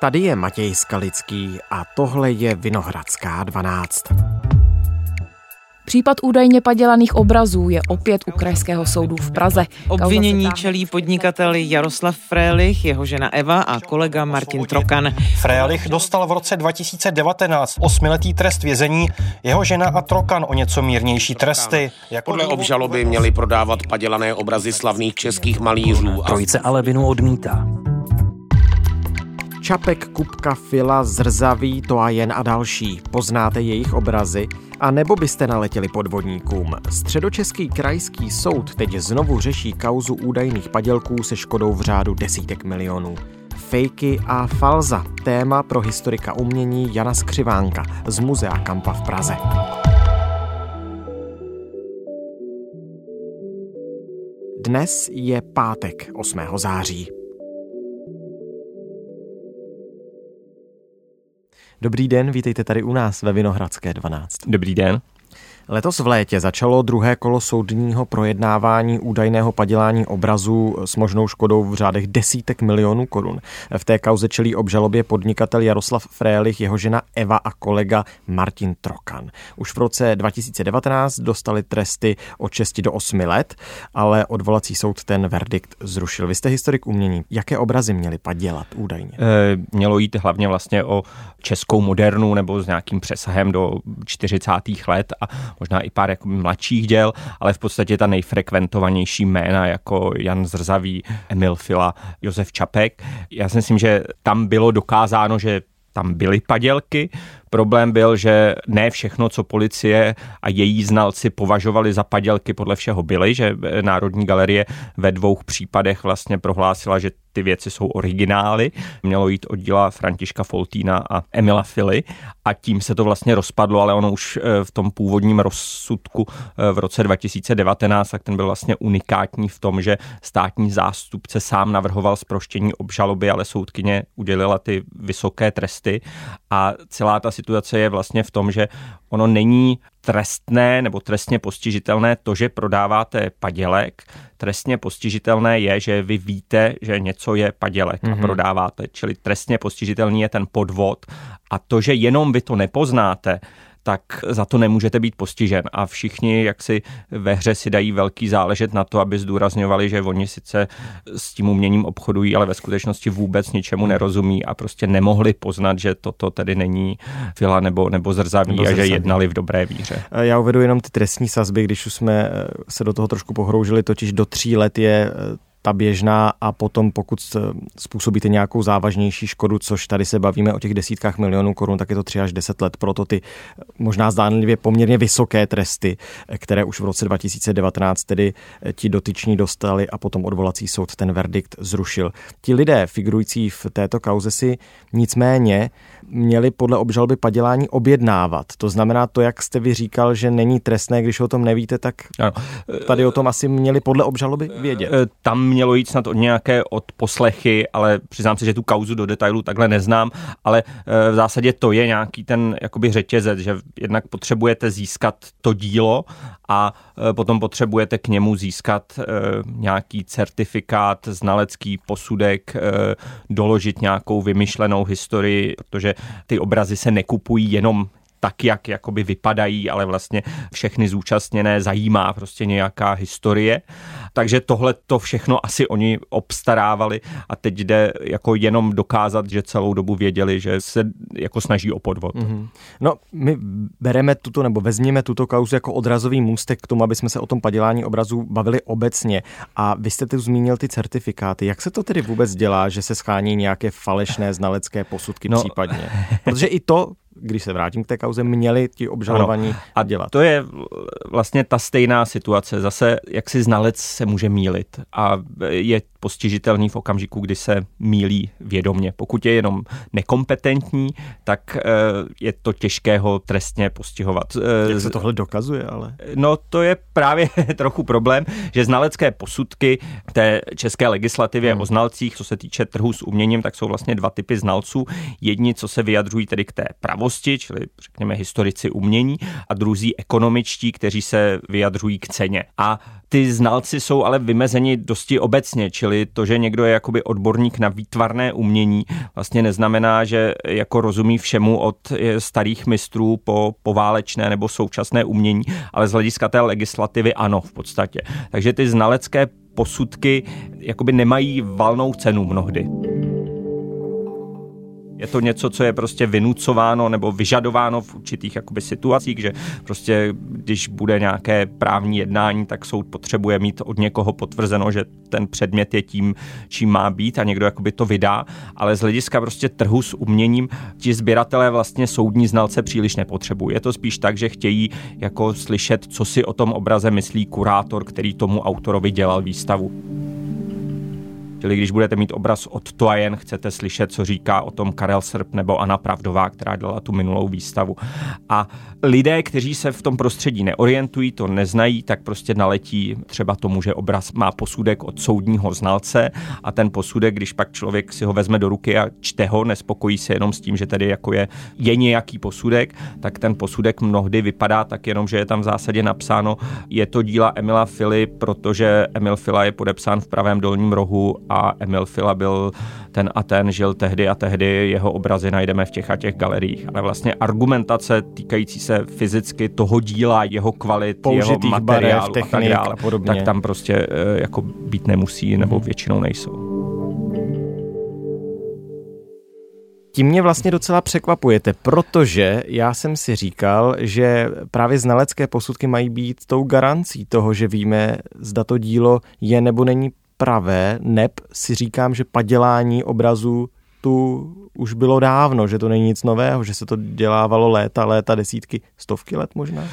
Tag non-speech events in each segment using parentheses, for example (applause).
Tady je Matěj Skalický a tohle je Vinohradská 12. Případ údajně padělaných obrazů je opět u Krajského soudu v Praze. Obvinění čelí podnikatel Jaroslav Frélich, jeho žena Eva a kolega Martin Trokan. Frélich dostal v roce 2019 osmiletý trest vězení, jeho žena a Trokan o něco mírnější tresty. Jako Podle obžaloby měli prodávat padělané obrazy slavných českých malířů. Trojice ale vinu odmítá. Čapek, Kupka, Fila, Zrzavý, jen a další. Poznáte jejich obrazy? A nebo byste naletěli podvodníkům? Středočeský krajský soud teď znovu řeší kauzu údajných padělků se škodou v řádu desítek milionů. Fejky a falza, téma pro historika umění Jana Skřivánka z Muzea Kampa v Praze. Dnes je pátek 8. září. Dobrý den, vítejte tady u nás ve Vinohradské 12. Dobrý den. Letos v létě začalo druhé kolo soudního projednávání údajného padělání obrazů s možnou škodou v řádech desítek milionů korun. V té kauze čelí obžalobě podnikatel Jaroslav Frélich, jeho žena Eva a kolega Martin Trokan. Už v roce 2019 dostali tresty od 6 do 8 let, ale odvolací soud ten verdikt zrušil. Vy jste historik umění. Jaké obrazy měli padělat údajně? E, mělo jít hlavně vlastně o českou modernu nebo s nějakým přesahem do 40. let a možná i pár jako mladších děl, ale v podstatě ta nejfrekventovanější jména jako Jan Zrzavý, Emil Fila, Josef Čapek. Já si myslím, že tam bylo dokázáno, že tam byly padělky. Problém byl, že ne všechno, co policie a její znalci považovali za padělky, podle všeho byly, že Národní galerie ve dvou případech vlastně prohlásila, že ty věci jsou originály. Mělo jít od díla Františka Foltína a Emila Fily a tím se to vlastně rozpadlo, ale ono už eh, v tom původním rozsudku eh, v roce 2019, tak ten byl vlastně unikátní v tom, že státní zástupce sám navrhoval zproštění obžaloby, ale soudkyně udělila ty vysoké tresty a celá ta situace je vlastně v tom, že ono není trestné nebo trestně postižitelné to, že prodáváte padělek. Trestně postižitelné je, že vy víte, že něco je padělek mm-hmm. a mhm. prodáváte. Čili trestně postižitelný je ten podvod a to, že jenom vy to nepoznáte, tak za to nemůžete být postižen. A všichni, jak si ve hře si dají velký záležet na to, aby zdůrazňovali, že oni sice s tím uměním obchodují, ale ve skutečnosti vůbec ničemu nerozumí a prostě nemohli poznat, že toto tedy není fila nebo, nebo zrzaví nebo a že jednali v dobré víře. Já uvedu jenom ty trestní sazby, když už jsme se do toho trošku pohroužili, totiž do tří let je ta běžná a potom pokud způsobíte nějakou závažnější škodu, což tady se bavíme o těch desítkách milionů korun, tak je to 3 až 10 let. Proto ty možná zdánlivě poměrně vysoké tresty, které už v roce 2019 tedy ti dotyční dostali a potom odvolací soud ten verdikt zrušil. Ti lidé figurující v této kauze si nicméně měli podle obžalby padělání objednávat. To znamená to, jak jste vy říkal, že není trestné, když o tom nevíte, tak ano. tady o tom asi měli podle obžaloby vědět. E, tam mělo jít snad o nějaké odposlechy, ale přiznám se, že tu kauzu do detailu takhle neznám, ale e, v zásadě to je nějaký ten jakoby řetězec, že jednak potřebujete získat to dílo a potom potřebujete k němu získat nějaký certifikát, znalecký posudek, doložit nějakou vymyšlenou historii, protože ty obrazy se nekupují jenom tak, jak jakoby vypadají, ale vlastně všechny zúčastněné zajímá prostě nějaká historie. Takže tohle to všechno asi oni obstarávali a teď jde jako jenom dokázat, že celou dobu věděli, že se jako snaží o podvod. Mm-hmm. No, my bereme tuto nebo vezměme tuto kauzu jako odrazový můstek k tomu, aby jsme se o tom padělání obrazů bavili obecně. A vy jste tu zmínil ty certifikáty. Jak se to tedy vůbec dělá, že se schání nějaké falešné znalecké posudky no, případně? Protože i to když se vrátím k té kauze, měli ti obžalovaní ano. a dělat. To je vlastně ta stejná situace. Zase, jak si znalec se může mílit a je postižitelný v okamžiku, kdy se mílí vědomně. Pokud je jenom nekompetentní, tak eh, je to těžké ho trestně postihovat. Eh, jak se tohle dokazuje, ale? No to je právě (laughs) trochu problém, že znalecké posudky té české legislativě hmm. o znalcích, co se týče trhu s uměním, tak jsou vlastně dva typy znalců. Jedni, co se vyjadřují tedy k té pravosti, čili řekněme historici umění, a druzí ekonomičtí, kteří se vyjadřují k ceně. A ty znalci jsou ale vymezeni dosti obecně, čili čili to, že někdo je jakoby odborník na výtvarné umění, vlastně neznamená, že jako rozumí všemu od starých mistrů po poválečné nebo současné umění, ale z hlediska té legislativy ano v podstatě. Takže ty znalecké posudky jakoby nemají valnou cenu mnohdy. Je to něco, co je prostě vynucováno nebo vyžadováno v určitých jakoby situacích, že prostě když bude nějaké právní jednání, tak soud potřebuje mít od někoho potvrzeno, že ten předmět je tím, čím má být a někdo jakoby to vydá, ale z hlediska prostě trhu s uměním ti sběratelé vlastně soudní znalce příliš nepotřebují. Je to spíš tak, že chtějí jako slyšet, co si o tom obraze myslí kurátor, který tomu autorovi dělal výstavu. Čili když budete mít obraz od Toajen, chcete slyšet, co říká o tom Karel Srb nebo Anna Pravdová, která dělala tu minulou výstavu. A lidé, kteří se v tom prostředí neorientují, to neznají, tak prostě naletí třeba tomu, že obraz má posudek od soudního znalce a ten posudek, když pak člověk si ho vezme do ruky a čte ho, nespokojí se jenom s tím, že tady jako je, je nějaký posudek, tak ten posudek mnohdy vypadá tak jenom, že je tam v zásadě napsáno, je to díla Emila Fili, protože Emil Fila je podepsán v pravém dolním rohu a Emil Fila byl ten a ten, žil tehdy a tehdy, jeho obrazy najdeme v těch a těch galeriích. Ale vlastně argumentace týkající se fyzicky toho díla, jeho kvalit, Použitých jeho materiálu barev, technik a tak dále, a podobně. tak tam prostě eh, jako být nemusí nebo většinou nejsou. Tím mě vlastně docela překvapujete, protože já jsem si říkal, že právě znalecké posudky mají být tou garancí toho, že víme, zda to dílo je nebo není pravé, neb si říkám, že padělání obrazů tu už bylo dávno, že to není nic nového, že se to dělávalo léta, léta, desítky, stovky let možná?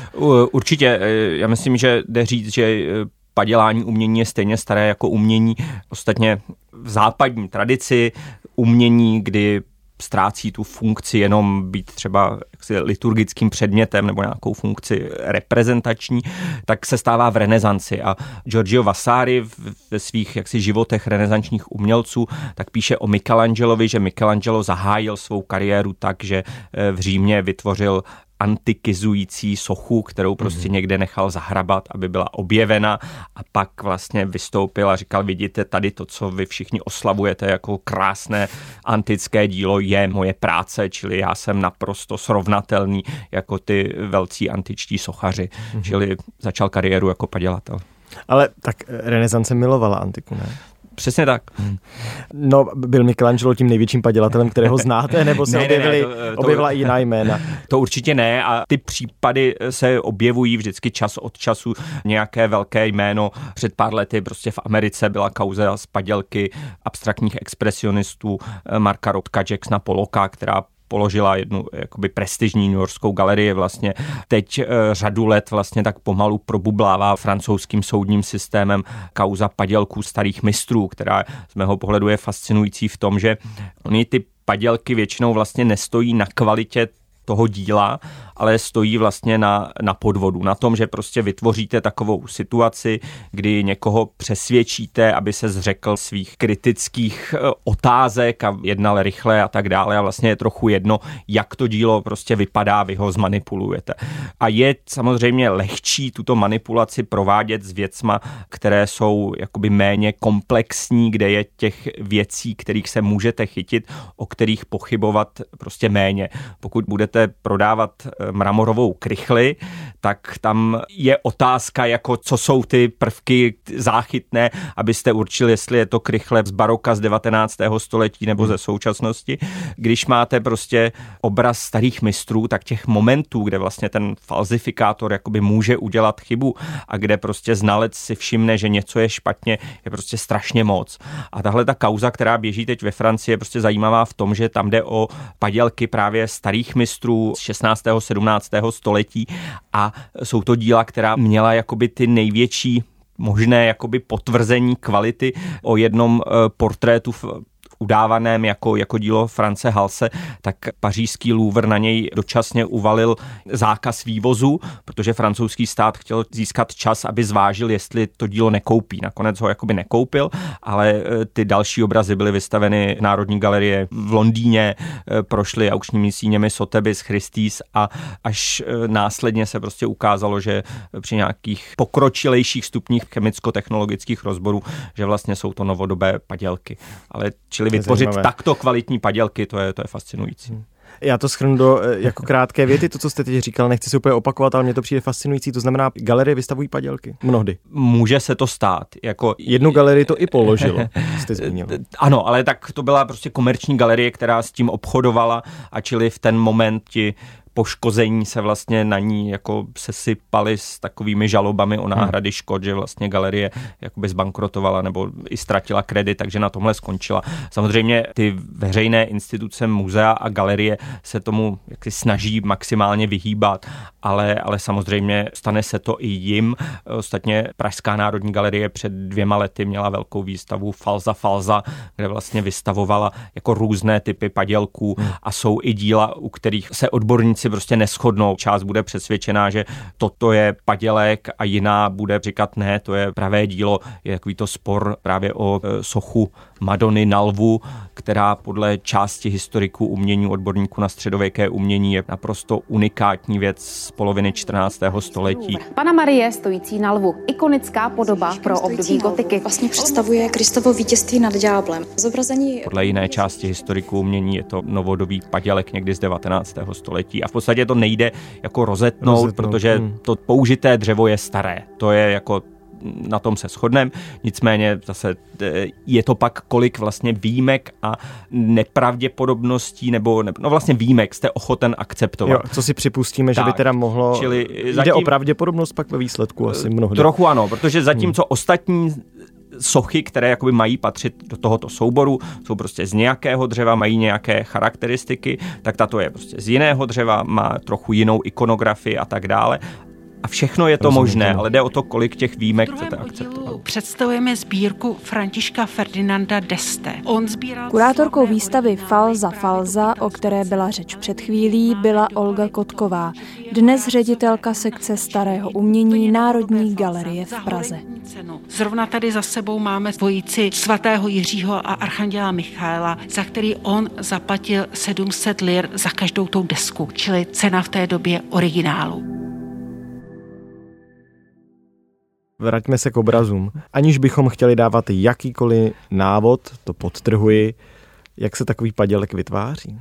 Určitě, eh, já myslím, že jde říct, že eh, padělání umění je stejně staré jako umění. Ostatně v západní tradici umění, kdy ztrácí tu funkci jenom být třeba jaksi liturgickým předmětem nebo nějakou funkci reprezentační, tak se stává v renesanci. A Giorgio Vasari ve svých jaksi životech renesančních umělců tak píše o Michelangelovi, že Michelangelo zahájil svou kariéru tak, že eh, v Římě vytvořil antikizující sochu, kterou prostě mm-hmm. někde nechal zahrabat, aby byla objevena a pak vlastně vystoupil a říkal, vidíte, tady to, co vy všichni oslavujete jako krásné antické dílo, je moje práce, čili já jsem naprosto srovnatelný jako ty velcí antičtí sochaři, mm-hmm. čili začal kariéru jako padělatel. Ale tak renesance milovala antiku, ne? Přesně tak. Hmm. No, byl Michelangelo tím největším padělatelem, kterého znáte, nebo se (laughs) ne, objevili, ne, ne, to, objevila to, i jiná jména? To určitě ne a ty případy se objevují vždycky čas od času. Nějaké velké jméno před pár lety prostě v Americe byla kauza z padělky abstraktních expresionistů Marka Rotka Jacksona Poloka, která položila jednu jakoby prestižní New Yorkskou galerii vlastně. Teď e, řadu let vlastně tak pomalu probublává francouzským soudním systémem kauza padělků starých mistrů, která z mého pohledu je fascinující v tom, že oni ty padělky většinou vlastně nestojí na kvalitě toho díla, ale stojí vlastně na, na podvodu, na tom, že prostě vytvoříte takovou situaci, kdy někoho přesvědčíte, aby se zřekl svých kritických eh, otázek a jednal rychle a tak dále a vlastně je trochu jedno, jak to dílo prostě vypadá, vy ho zmanipulujete. A je samozřejmě lehčí tuto manipulaci provádět s věcma, které jsou jakoby méně komplexní, kde je těch věcí, kterých se můžete chytit, o kterých pochybovat prostě méně. Pokud budete prodávat eh, mramorovou krychli, tak tam je otázka, jako co jsou ty prvky záchytné, abyste určili, jestli je to krychle z baroka z 19. století nebo ze současnosti. Když máte prostě obraz starých mistrů, tak těch momentů, kde vlastně ten falzifikátor jakoby může udělat chybu a kde prostě znalec si všimne, že něco je špatně, je prostě strašně moc. A tahle ta kauza, která běží teď ve Francii, je prostě zajímavá v tom, že tam jde o padělky právě starých mistrů z 16. 17. století a jsou to díla, která měla jakoby ty největší možné jakoby potvrzení kvality o jednom eh, portrétu v udávaném jako, jako dílo France Halse, tak pařížský Louvre na něj dočasně uvalil zákaz vývozu, protože francouzský stát chtěl získat čas, aby zvážil, jestli to dílo nekoupí. Nakonec ho jakoby nekoupil, ale e, ty další obrazy byly vystaveny v Národní galerie v Londýně, e, prošly aukčními síněmi Sotheby's, Christie's a až e, následně se prostě ukázalo, že při nějakých pokročilejších stupních chemicko-technologických rozborů, že vlastně jsou to novodobé padělky. Ale čili vytvořit zajímavé. takto kvalitní padělky, to je, to je fascinující. Hmm. Já to schrnu do eh, jako krátké věty, to, co jste teď říkal, nechci se úplně opakovat, ale mě to přijde fascinující. To znamená, galerie vystavují padělky. Mnohdy. Může se to stát. Jako... Jednu galerii to i položilo, (laughs) jste zmínil. Ano, ale tak to byla prostě komerční galerie, která s tím obchodovala a čili v ten moment ti poškození se vlastně na ní jako sesypaly s takovými žalobami o náhrady hmm. škod, že vlastně galerie jakoby zbankrotovala nebo i ztratila kredit, takže na tomhle skončila. Samozřejmě ty veřejné instituce, muzea a galerie se tomu jaksi snaží maximálně vyhýbat, ale, ale samozřejmě stane se to i jim. Ostatně Pražská národní galerie před dvěma lety měla velkou výstavu Falza Falza, kde vlastně vystavovala jako různé typy padělků hmm. a jsou i díla, u kterých se odborníci si prostě neschodnou. Část bude přesvědčená, že toto je padělek a jiná bude říkat ne, to je pravé dílo. Je takový to spor právě o e, sochu Madony na lvu, která podle části historiků umění, odborníků na středověké umění je naprosto unikátní věc z poloviny 14. století. Pana Marie stojící na lvu, ikonická podoba pro období gotiky. Vlastně představuje Kristovo vítězství nad ďáblem. Zobrazení... Podle jiné části historiků umění je to novodobý padělek někdy z 19. století a v podstatě to nejde jako rozetnout, rozetnout. protože hmm. to použité dřevo je staré. To je jako na tom se shodneme, nicméně zase e, je to pak kolik vlastně výjimek a nepravděpodobností, nebo no vlastně výjimek jste ochoten akceptovat. Jo, co si připustíme, tak, že by teda mohlo, čili zatím, jde o pravděpodobnost pak ve výsledku asi mnohdy. Trochu ano, protože zatímco hmm. ostatní sochy, které jakoby mají patřit do tohoto souboru, jsou prostě z nějakého dřeva, mají nějaké charakteristiky, tak tato je prostě z jiného dřeva, má trochu jinou ikonografii a tak dále a všechno je to Rozumím možné, tomu. ale jde o to, kolik těch výjimek chcete akceptovat. Představujeme sbírku Františka Ferdinanda Deste. On sbíral Kurátorkou výstavy Falza Falza, o které byla řeč před chvílí, byla Olga Kotková, dnes ředitelka sekce starého umění Národní galerie v Praze. Zrovna tady za sebou máme dvojici svatého Jiřího a archanděla Michaela, za který on zaplatil 700 lir za každou tou desku, čili cena v té době originálu. Vraťme se k obrazům. Aniž bychom chtěli dávat jakýkoliv návod, to podtrhuji, jak se takový padělek vytváří.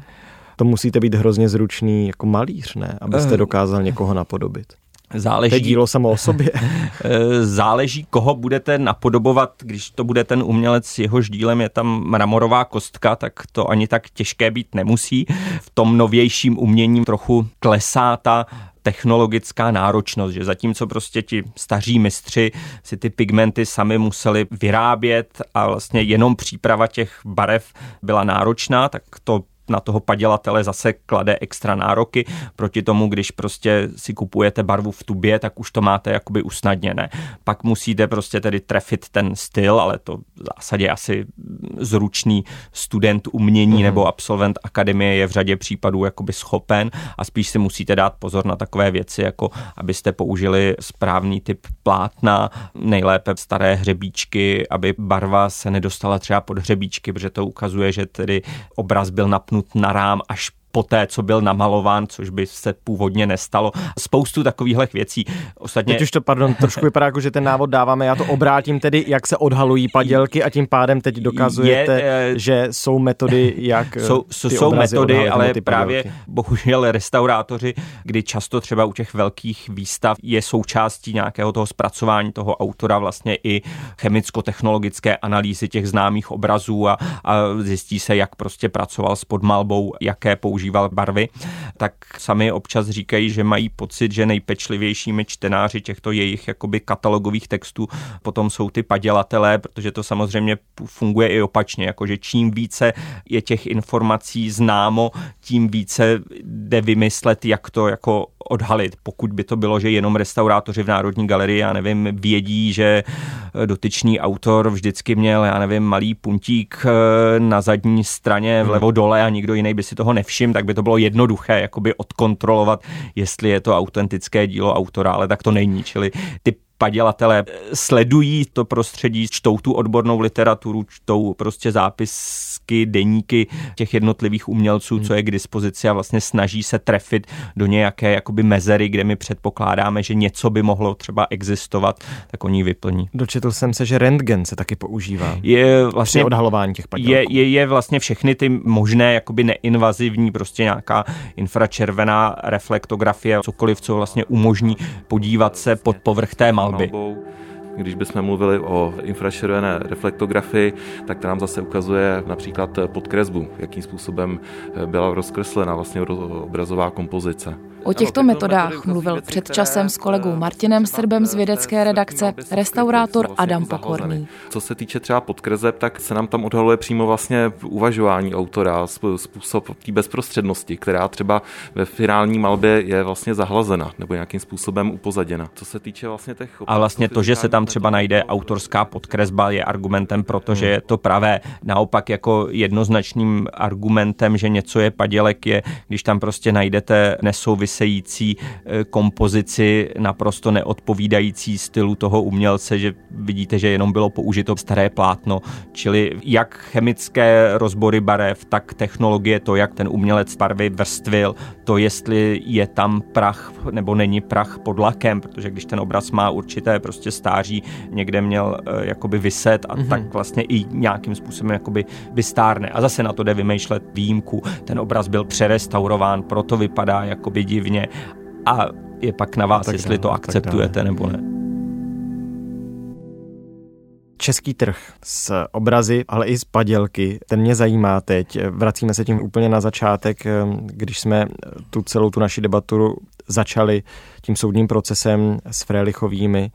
To musíte být hrozně zručný jako malíř, ne? Abyste eh. dokázal někoho napodobit. Záleží, to je dílo samo o sobě. (laughs) Eh, záleží, koho budete napodobovat. Když to bude ten umělec, jehož dílem je tam mramorová kostka, tak to ani tak těžké být nemusí. V tom novějším umění trochu klesá ta technologická náročnost, že zatímco prostě ti staří mistři si ty pigmenty sami museli vyrábět a vlastně jenom příprava těch barev byla náročná, tak to na toho padělatele zase klade extra nároky proti tomu, když prostě si kupujete barvu v tubě, tak už to máte jakoby usnadněné. Pak musíte prostě tedy trefit ten styl, ale to v zásadě asi zručný student umění mm. nebo absolvent akademie je v řadě případů jakoby schopen a spíš si musíte dát pozor na takové věci, jako abyste použili správný typ plátna, nejlépe staré hřebíčky, aby barva se nedostala třeba pod hřebíčky, protože to ukazuje, že tedy obraz byl napnut napnut na rám až poté, co byl namalován, což by se původně nestalo. Spoustu takových věcí. Ostatně... Teď už to, pardon, trošku vypadá jako, že ten návod dáváme, já to obrátím tedy, jak se odhalují padělky a tím pádem teď dokazujete, je, že jsou metody, jak Jsou, jsou metody, ale právě bohužel restaurátoři, kdy často třeba u těch velkých výstav je součástí nějakého toho zpracování toho autora vlastně i chemicko-technologické analýzy těch známých obrazů a, a zjistí se, jak prostě pracoval s podmalbou, jaké používá používal barvy, tak sami občas říkají, že mají pocit, že nejpečlivějšími čtenáři těchto jejich jakoby katalogových textů potom jsou ty padělatelé, protože to samozřejmě funguje i opačně, jakože čím více je těch informací známo, tím více jde vymyslet, jak to jako odhalit. Pokud by to bylo, že jenom restaurátoři v Národní galerii, já nevím, vědí, že dotyčný autor vždycky měl, já nevím, malý puntík eh, na zadní straně vlevo hmm. dole a nikdo jiný by si toho nevšiml, tak by to bylo jednoduché jakoby odkontrolovat, jestli je to autentické dílo autora, ale tak to není. Čili ty padělatelé sledují to prostředí, čtou tu odbornou literaturu, čtou prostě zápisky, deníky těch jednotlivých umělců, co je k dispozici a vlastně snaží se trefit do nějaké jakoby mezery, kde my předpokládáme, že něco by mohlo třeba existovat, tak oni ji vyplní. Dočetl jsem se, že rentgen se taky používá. Je vlastně při odhalování těch padělků. Je, je, je vlastně všechny ty možné jakoby neinvazivní, prostě nějaká infračervená reflektografie, cokoliv, co vlastně umožní podívat se pod povrch té malby malby. Když bychom mluvili o infračervené reflektografii, tak to nám zase ukazuje například podkresbu, jakým způsobem byla rozkreslena vlastně obrazová kompozice. O těchto metodách mluvil před časem s kolegou Martinem Srbem z vědecké redakce restaurátor Adam Pokorný. Co se týče třeba podkreseb, tak se nám tam odhaluje přímo vlastně uvažování autora, způsob té bezprostřednosti, která třeba ve finální malbě je vlastně zahlazena nebo nějakým způsobem upozaděna. Co se týče vlastně těch... A vlastně to, že se tam třeba najde autorská podkresba, je argumentem, protože je to pravé. Naopak jako jednoznačným argumentem, že něco je padělek, je, když tam prostě najdete nesouvis související eh, kompozici, naprosto neodpovídající stylu toho umělce, že vidíte, že jenom bylo použito staré plátno, čili jak chemické rozbory barev, tak technologie, to, jak ten umělec barvy vrstvil, to, jestli je tam prach nebo není prach pod lakem, protože když ten obraz má určité prostě stáří, někde měl uh, jakoby vyset a mm-hmm. tak vlastně i nějakým způsobem jakoby vystárne. A zase na to jde vymýšlet výjimku. Ten obraz byl přerestaurován, proto vypadá jakoby divně a je pak na vás, jestli dále, to akceptujete nebo ne český trh s obrazy, ale i s padělky, ten mě zajímá teď. Vracíme se tím úplně na začátek, když jsme tu celou tu naši debatu začali tím soudním procesem s Frélichovými.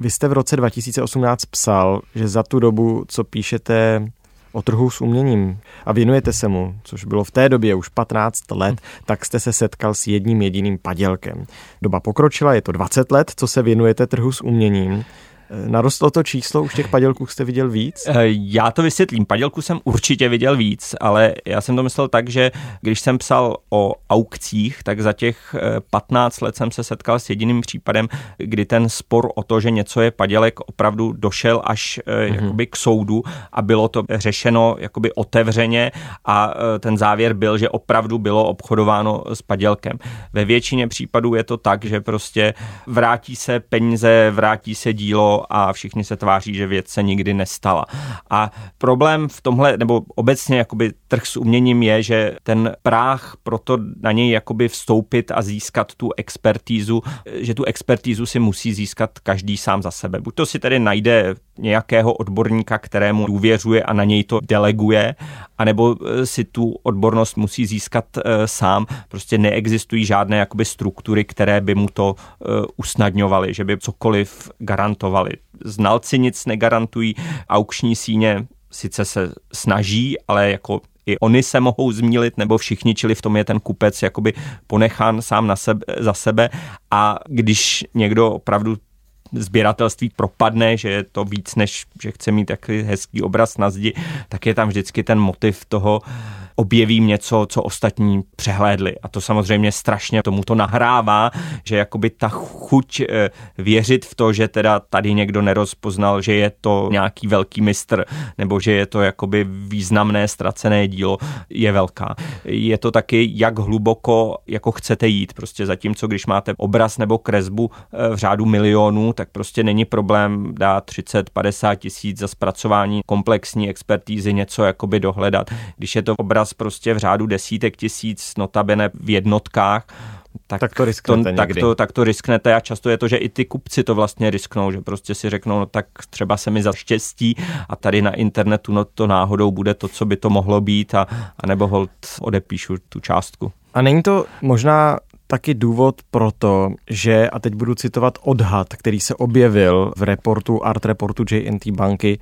Vy jste v roce 2018 psal, že za tu dobu, co píšete o trhu s uměním a věnujete se mu, což bylo v té době už 15 let, tak jste se setkal s jedním jediným padělkem. Doba pokročila, je to 20 let, co se věnujete trhu s uměním. Narostlo to číslo, už těch padělků jste viděl víc? Eh, já to vysvětlím. Padělku jsem určitě viděl víc, ale já jsem to myslel tak, že když jsem psal o aukcích, tak za těch 15 eh, let jsem se setkal s jediným případem, kdy ten spor o to, že něco je padělek, opravdu došel až mm-hmm. jakoby k soudu a bylo to řešeno jakoby otevřeně a ten závěr byl, že opravdu bylo obchodováno s padělkem. Ve většině případů je to tak, že prostě vrátí se peníze, vrátí se dílo a všichni se tváří, že věc se nikdy nestala. A problém v tomhle, nebo obecně jakoby trh s uměním je, že ten práh pro to na něj jakoby vstoupit a získat tu expertízu, že tu expertízu si musí získat každý sám za sebe. Buď to si tedy najde nějakého odborníka, kterému důvěřuje a na něj to deleguje, anebo eh, si tu odbornost musí získat uh, sám. Prostě neexistují žádné jakoby struktury, které by mu to uh, usnadňovaly, že by cokoliv garantovali. Znalci nic negarantují, aukční síně sice se snaží, ale jako i oni se mohou zmílit, nebo všichni, čili v tom je ten kupec jakoby ponechán sám na sebe, za sebe a když někdo opravdu sběratelství propadne, že je to víc, než že chce mít takový hezký obraz na zdi, tak je tam vždycky ten motiv toho, objevím něco, co ostatní přehlédli. A to samozřejmě strašně tomu to nahrává, že jakoby ta chuť eh, věřit v to, že teda tady někdo nerozpoznal, že je to nějaký velký mistr, nebo že je to jakoby významné ztracené dílo, je velká. Je to taky, jak hluboko jako chcete jít. Prostě zatímco, když máte obraz nebo kresbu eh, v řádu milionů, tak prostě není problém dát 30, 50 tisíc za zpracování komplexní expertízy, něco jakoby dohledat. Když je to obraz prostě v řádu desítek tisíc, notabene v jednotkách, tak, tak to risknete to, tak, to, tak to risknete a často je to, že i ty kupci to vlastně risknou, že prostě si řeknou, no tak třeba se mi za štěstí a tady na internetu no to náhodou bude to, co by to mohlo být a, a nebo hold odepíšu tu částku. A není to možná taky důvod pro to, že, a teď budu citovat odhad, který se objevil v reportu, art reportu JNT banky,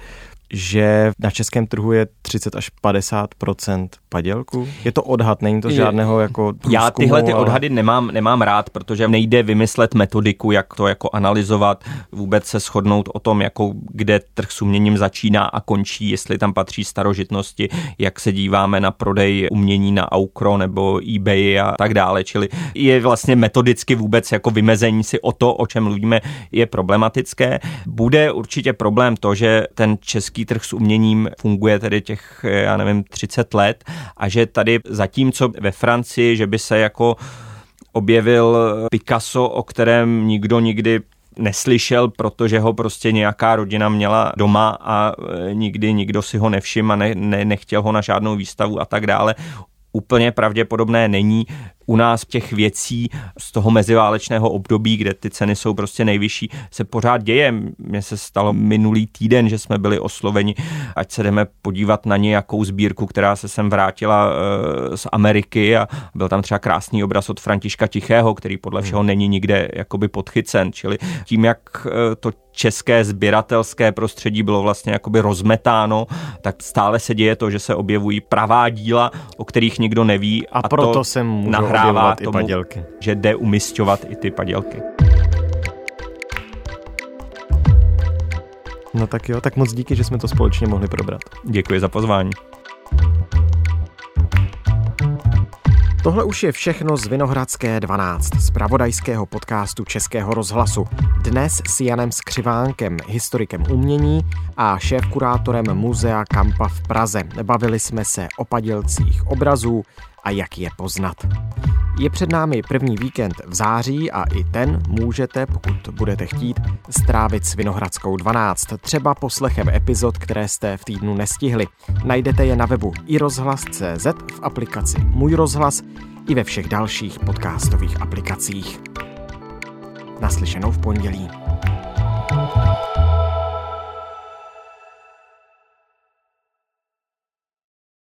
že na českém trhu je 30 až 50% padělku? Je to odhad, není to žádného jako průzkumu, Já tyhle ty ale... odhady nemám, nemám rád, protože nejde vymyslet metodiku, jak to jako analyzovat, vůbec se shodnout o tom, jako kde trh s uměním začíná a končí, jestli tam patří starožitnosti, jak se díváme na prodej umění na Aukro nebo eBay a tak dále. Čili je vlastně metodicky vůbec jako vymezení si o to, o čem mluvíme, je problematické. Bude určitě problém to, že ten český trh s uměním funguje tedy těch, já nevím, 30 let a že tady zatímco ve Francii, že by se jako objevil Picasso, o kterém nikdo nikdy neslyšel, protože ho prostě nějaká rodina měla doma a e, nikdy nikdo si ho nevšiml a ne, ne, nechtěl ho na žádnou výstavu a tak dále úplně pravděpodobné není. U nás těch věcí z toho meziválečného období, kde ty ceny jsou prostě nejvyšší, se pořád děje. Mně se stalo minulý týden, že jsme byli osloveni, ať se jdeme podívat na nějakou sbírku, která se sem vrátila eh, z Ameriky a byl tam třeba krásný obraz od Františka Tichého, který podle všeho není nikde jakoby podchycen. Čili tím, jak eh, to české sběratelské prostředí bylo vlastně jakoby rozmetáno, tak stále se děje to, že se objevují pravá díla, o kterých nikdo neví. A, a proto to se můžou nahrává tomu, i padělky. že jde umistovat i ty padělky. No tak jo, tak moc díky, že jsme to společně mohli probrat. Děkuji za pozvání. Tohle už je všechno z Vinohradské 12, z pravodajského podcastu Českého rozhlasu. Dnes s Janem Skřivánkem, historikem umění a šéf-kurátorem muzea Kampa v Praze. Bavili jsme se o padělcích obrazů a jak je poznat. Je před námi první víkend v září a i ten můžete, pokud budete chtít, strávit s Vinohradskou 12, třeba poslechem epizod, které jste v týdnu nestihli. Najdete je na webu i rozhlas.cz v aplikaci Můj rozhlas i ve všech dalších podcastových aplikacích. Naslyšenou v pondělí. thank you